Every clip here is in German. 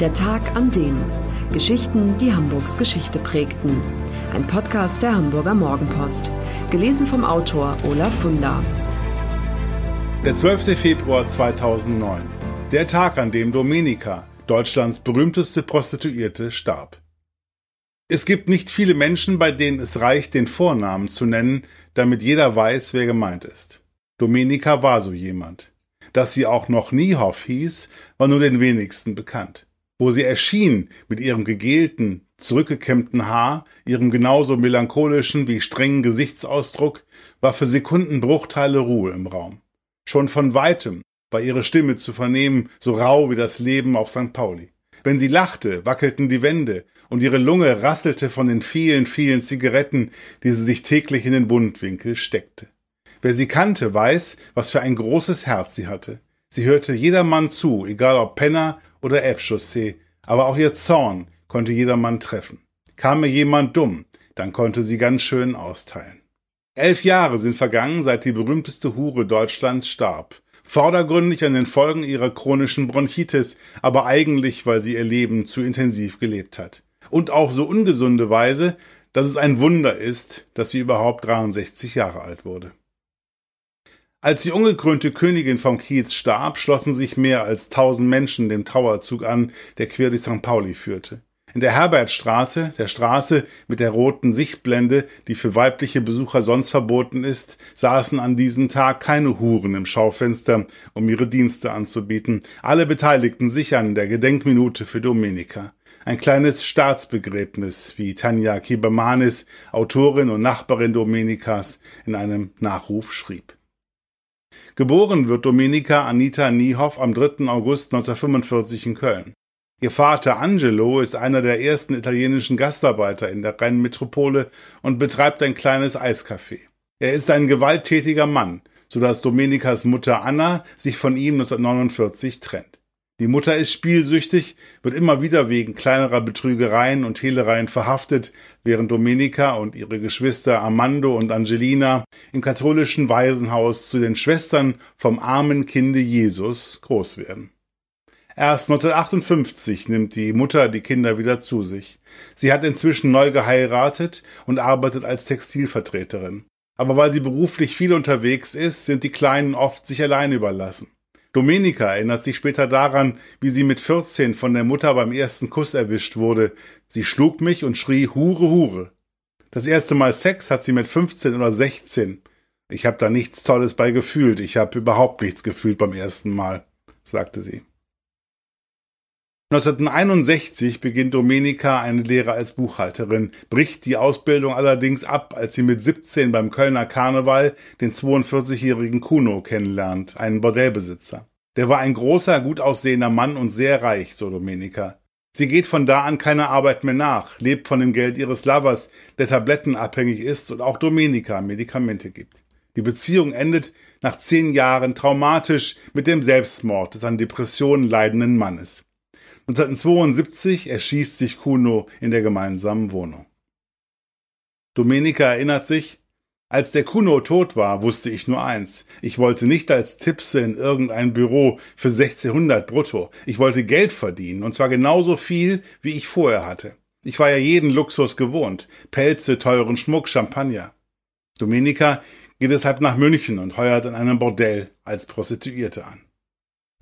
Der Tag an dem. Geschichten, die Hamburgs Geschichte prägten. Ein Podcast der Hamburger Morgenpost. Gelesen vom Autor Olaf Funder. Der 12. Februar 2009. Der Tag, an dem Domenica, Deutschlands berühmteste Prostituierte, starb. Es gibt nicht viele Menschen, bei denen es reicht, den Vornamen zu nennen, damit jeder weiß, wer gemeint ist. Domenica war so jemand. Dass sie auch noch Niehoff hieß, war nur den wenigsten bekannt wo sie erschien mit ihrem gegelten, zurückgekämmten Haar, ihrem genauso melancholischen wie strengen Gesichtsausdruck, war für Sekundenbruchteile Ruhe im Raum. Schon von weitem war ihre Stimme zu vernehmen, so rau wie das Leben auf St. Pauli. Wenn sie lachte, wackelten die Wände, und ihre Lunge rasselte von den vielen, vielen Zigaretten, die sie sich täglich in den Mundwinkel steckte. Wer sie kannte, weiß, was für ein großes Herz sie hatte. Sie hörte jedermann zu, egal ob Penner oder Elbchaussee, aber auch ihr Zorn konnte jedermann treffen. Kam mir jemand dumm, dann konnte sie ganz schön austeilen. Elf Jahre sind vergangen, seit die berühmteste Hure Deutschlands starb. Vordergründig an den Folgen ihrer chronischen Bronchitis, aber eigentlich, weil sie ihr Leben zu intensiv gelebt hat. Und auf so ungesunde Weise, dass es ein Wunder ist, dass sie überhaupt 63 Jahre alt wurde. Als die ungekrönte Königin vom Kiez starb, schlossen sich mehr als tausend Menschen dem Trauerzug an, der quer durch St. Pauli führte. In der Herbertstraße, der Straße mit der roten Sichtblende, die für weibliche Besucher sonst verboten ist, saßen an diesem Tag keine Huren im Schaufenster, um ihre Dienste anzubieten. Alle beteiligten sich an der Gedenkminute für Domenica. Ein kleines Staatsbegräbnis, wie Tanja Kiebermanis, Autorin und Nachbarin Domenicas, in einem Nachruf schrieb. Geboren wird Domenica Anita Niehoff am 3. August 1945 in Köln. Ihr Vater Angelo ist einer der ersten italienischen Gastarbeiter in der Rheinmetropole und betreibt ein kleines Eiscafé. Er ist ein gewalttätiger Mann, so dass Domenicas Mutter Anna sich von ihm 1949 trennt. Die Mutter ist spielsüchtig, wird immer wieder wegen kleinerer Betrügereien und Hehlereien verhaftet, während Domenica und ihre Geschwister Armando und Angelina im katholischen Waisenhaus zu den Schwestern vom armen Kinde Jesus groß werden. Erst 1958 nimmt die Mutter die Kinder wieder zu sich. Sie hat inzwischen neu geheiratet und arbeitet als Textilvertreterin. Aber weil sie beruflich viel unterwegs ist, sind die Kleinen oft sich allein überlassen. Domenica erinnert sich später daran, wie sie mit 14 von der Mutter beim ersten Kuss erwischt wurde. Sie schlug mich und schrie Hure, Hure. Das erste Mal Sex hat sie mit 15 oder 16. Ich habe da nichts Tolles bei gefühlt. Ich habe überhaupt nichts gefühlt beim ersten Mal, sagte sie. 1961 beginnt Domenica eine Lehre als Buchhalterin, bricht die Ausbildung allerdings ab, als sie mit 17 beim Kölner Karneval den 42-jährigen Kuno kennenlernt, einen Bordellbesitzer. Der war ein großer, gut aussehender Mann und sehr reich, so Domenica. Sie geht von da an keiner Arbeit mehr nach, lebt von dem Geld ihres Lovers, der tablettenabhängig ist und auch Domenica Medikamente gibt. Die Beziehung endet nach zehn Jahren traumatisch mit dem Selbstmord des an Depressionen leidenden Mannes. 1972 erschießt sich Kuno in der gemeinsamen Wohnung. Domenica erinnert sich, als der Kuno tot war, wusste ich nur eins. Ich wollte nicht als Tipse in irgendein Büro für 1600 brutto. Ich wollte Geld verdienen, und zwar genauso viel, wie ich vorher hatte. Ich war ja jeden Luxus gewohnt. Pelze, teuren Schmuck, Champagner. Domenica geht deshalb nach München und heuert in einem Bordell als Prostituierte an.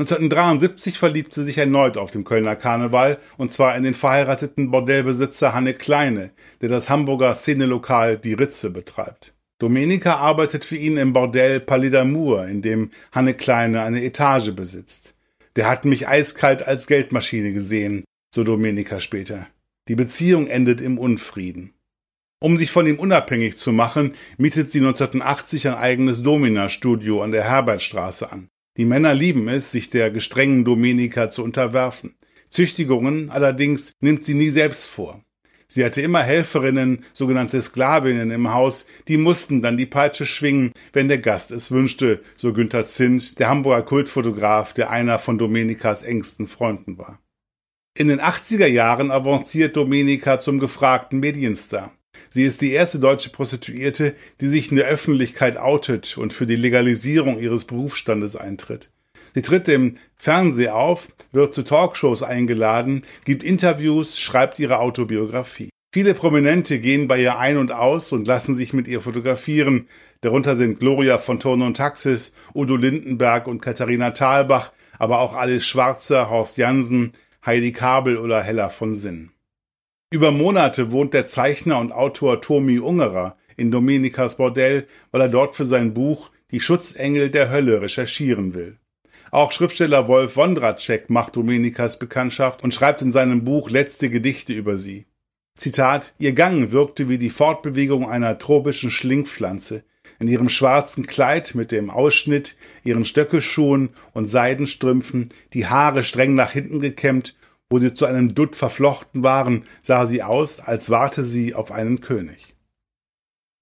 1973 verliebt sie sich erneut auf dem Kölner Karneval, und zwar in den verheirateten Bordellbesitzer Hanne Kleine, der das Hamburger Szenelokal Die Ritze betreibt. Domenica arbeitet für ihn im Bordell Palais d'Amour, in dem Hanne Kleine eine Etage besitzt. Der hat mich eiskalt als Geldmaschine gesehen, so Domenica später. Die Beziehung endet im Unfrieden. Um sich von ihm unabhängig zu machen, mietet sie 1980 ein eigenes Domina-Studio an der Herbertstraße an. Die Männer lieben es, sich der gestrengen Domenica zu unterwerfen. Züchtigungen allerdings nimmt sie nie selbst vor. Sie hatte immer Helferinnen, sogenannte Sklavinnen im Haus, die mussten dann die Peitsche schwingen, wenn der Gast es wünschte, so Günther Zint, der Hamburger Kultfotograf, der einer von Domenicas engsten Freunden war. In den 80er Jahren avanciert Domenica zum gefragten Medienstar. Sie ist die erste deutsche Prostituierte, die sich in der Öffentlichkeit outet und für die Legalisierung ihres Berufsstandes eintritt. Sie tritt im Fernsehen auf, wird zu Talkshows eingeladen, gibt Interviews, schreibt ihre Autobiografie. Viele Prominente gehen bei ihr ein und aus und lassen sich mit ihr fotografieren. Darunter sind Gloria von Thurn und Taxis, Udo Lindenberg und Katharina Thalbach, aber auch Alice Schwarzer, Horst Jansen, Heidi Kabel oder Hella von Sinn. Über Monate wohnt der Zeichner und Autor Tomi Ungerer in Dominikas Bordell, weil er dort für sein Buch Die Schutzengel der Hölle recherchieren will. Auch Schriftsteller Wolf Wondracek macht Dominikas Bekanntschaft und schreibt in seinem Buch letzte Gedichte über sie. Zitat, ihr Gang wirkte wie die Fortbewegung einer tropischen Schlingpflanze. In ihrem schwarzen Kleid mit dem Ausschnitt, ihren Stöckelschuhen und Seidenstrümpfen, die Haare streng nach hinten gekämmt, wo sie zu einem Dutt verflochten waren, sah sie aus, als warte sie auf einen König.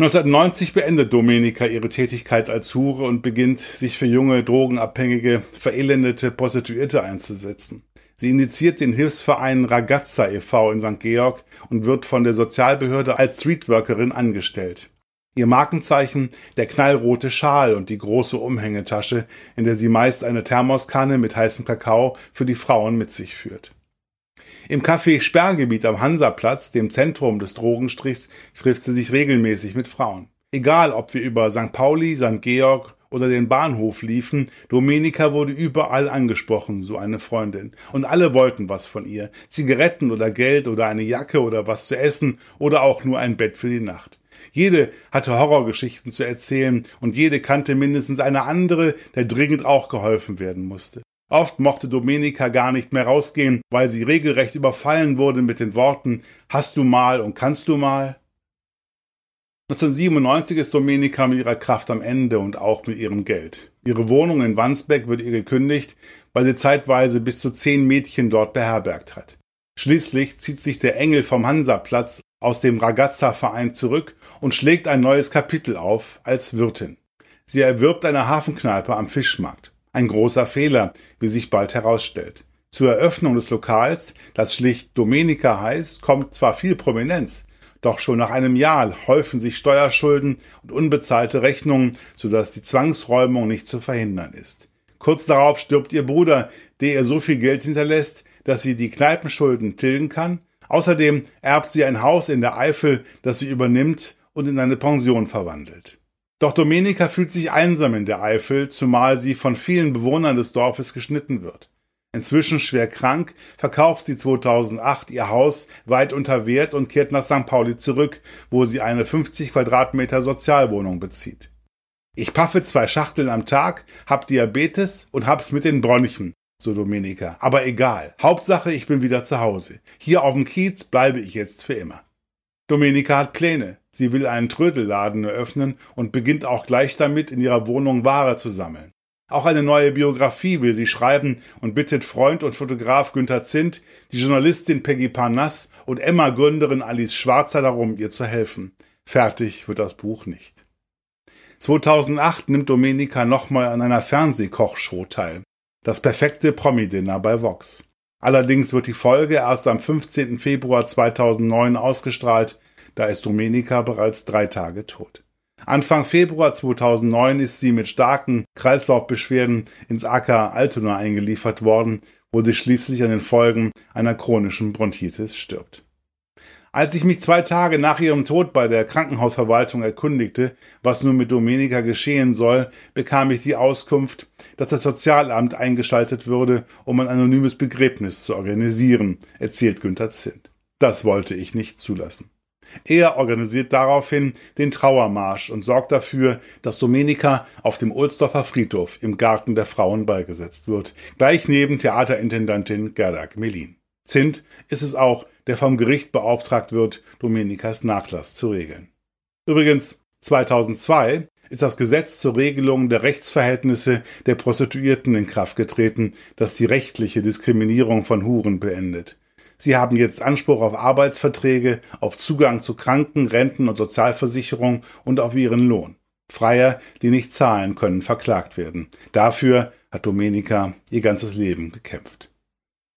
1990 beendet Domenica ihre Tätigkeit als Hure und beginnt, sich für junge, drogenabhängige, verelendete Prostituierte einzusetzen. Sie initiiert den Hilfsverein Ragazza e.V. in St. Georg und wird von der Sozialbehörde als Streetworkerin angestellt. Ihr Markenzeichen der knallrote Schal und die große Umhängetasche, in der sie meist eine Thermoskanne mit heißem Kakao für die Frauen mit sich führt. Im Café Sperrgebiet am Hansaplatz, dem Zentrum des Drogenstrichs, trifft sie sich regelmäßig mit Frauen. Egal, ob wir über St. Pauli, St. Georg oder den Bahnhof liefen, Domenica wurde überall angesprochen, so eine Freundin. Und alle wollten was von ihr. Zigaretten oder Geld oder eine Jacke oder was zu essen oder auch nur ein Bett für die Nacht. Jede hatte Horrorgeschichten zu erzählen und jede kannte mindestens eine andere, der dringend auch geholfen werden musste. Oft mochte Domenica gar nicht mehr rausgehen, weil sie regelrecht überfallen wurde mit den Worten Hast du mal und kannst du mal? 1997 ist Domenica mit ihrer Kraft am Ende und auch mit ihrem Geld. Ihre Wohnung in Wandsbeck wird ihr gekündigt, weil sie zeitweise bis zu zehn Mädchen dort beherbergt hat. Schließlich zieht sich der Engel vom Hansaplatz aus dem Ragazza-Verein zurück und schlägt ein neues Kapitel auf als Wirtin. Sie erwirbt eine Hafenkneipe am Fischmarkt. Ein großer Fehler, wie sich bald herausstellt. Zur Eröffnung des Lokals, das schlicht Domenica heißt, kommt zwar viel Prominenz, doch schon nach einem Jahr häufen sich Steuerschulden und unbezahlte Rechnungen, sodass die Zwangsräumung nicht zu verhindern ist. Kurz darauf stirbt ihr Bruder, der ihr so viel Geld hinterlässt, dass sie die Kneipenschulden tilgen kann. Außerdem erbt sie ein Haus in der Eifel, das sie übernimmt und in eine Pension verwandelt. Doch Domenica fühlt sich einsam in der Eifel, zumal sie von vielen Bewohnern des Dorfes geschnitten wird. Inzwischen schwer krank, verkauft sie 2008 ihr Haus weit unter Wert und kehrt nach St. Pauli zurück, wo sie eine 50 Quadratmeter Sozialwohnung bezieht. Ich paffe zwei Schachteln am Tag, hab Diabetes und hab's mit den Bronchen, so Domenica. Aber egal. Hauptsache, ich bin wieder zu Hause. Hier auf dem Kiez bleibe ich jetzt für immer. Domenica hat Pläne. Sie will einen Trödelladen eröffnen und beginnt auch gleich damit, in ihrer Wohnung Ware zu sammeln. Auch eine neue Biografie will sie schreiben und bittet Freund und Fotograf Günther Zint, die Journalistin Peggy Parnass und Emma-Gründerin Alice Schwarzer darum, ihr zu helfen. Fertig wird das Buch nicht. 2008 nimmt Domenica nochmal an einer Fernsehkochshow teil. Das perfekte Promi-Dinner bei Vox. Allerdings wird die Folge erst am 15. Februar 2009 ausgestrahlt, da ist Domenica bereits drei Tage tot. Anfang Februar 2009 ist sie mit starken Kreislaufbeschwerden ins AK Altona eingeliefert worden, wo sie schließlich an den Folgen einer chronischen Bronchitis stirbt. Als ich mich zwei Tage nach ihrem Tod bei der Krankenhausverwaltung erkundigte, was nun mit Domenica geschehen soll, bekam ich die Auskunft, dass das Sozialamt eingeschaltet würde, um ein anonymes Begräbnis zu organisieren, erzählt Günther Zint. Das wollte ich nicht zulassen. Er organisiert daraufhin den Trauermarsch und sorgt dafür, dass Domenica auf dem Ohlsdorfer Friedhof im Garten der Frauen beigesetzt wird, gleich neben Theaterintendantin Gerda Melin. Zint ist es auch, der vom Gericht beauftragt wird, Domenikas Nachlass zu regeln. Übrigens, 2002 ist das Gesetz zur Regelung der Rechtsverhältnisse der Prostituierten in Kraft getreten, das die rechtliche Diskriminierung von Huren beendet. Sie haben jetzt Anspruch auf Arbeitsverträge, auf Zugang zu Kranken-, Renten- und Sozialversicherung und auf ihren Lohn. Freier, die nicht zahlen können, verklagt werden. Dafür hat Domenica ihr ganzes Leben gekämpft.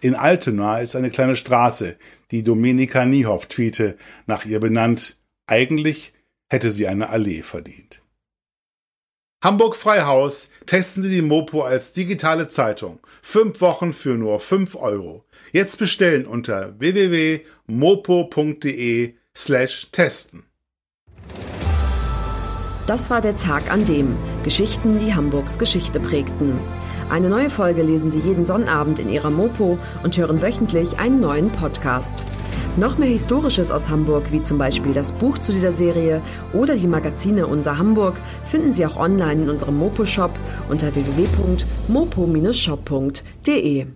In Altena ist eine kleine Straße, die Domenica Niehoff tweete, nach ihr benannt. Eigentlich hätte sie eine Allee verdient. Hamburg Freihaus testen Sie die Mopo als digitale Zeitung. Fünf Wochen für nur fünf Euro. Jetzt bestellen unter www.mopo.de slash testen. Das war der Tag an dem Geschichten, die Hamburgs Geschichte prägten. Eine neue Folge lesen Sie jeden Sonnabend in Ihrer Mopo und hören wöchentlich einen neuen Podcast. Noch mehr Historisches aus Hamburg, wie zum Beispiel das Buch zu dieser Serie oder die Magazine Unser Hamburg, finden Sie auch online in unserem Mopo-Shop unter www.mopo-shop.de.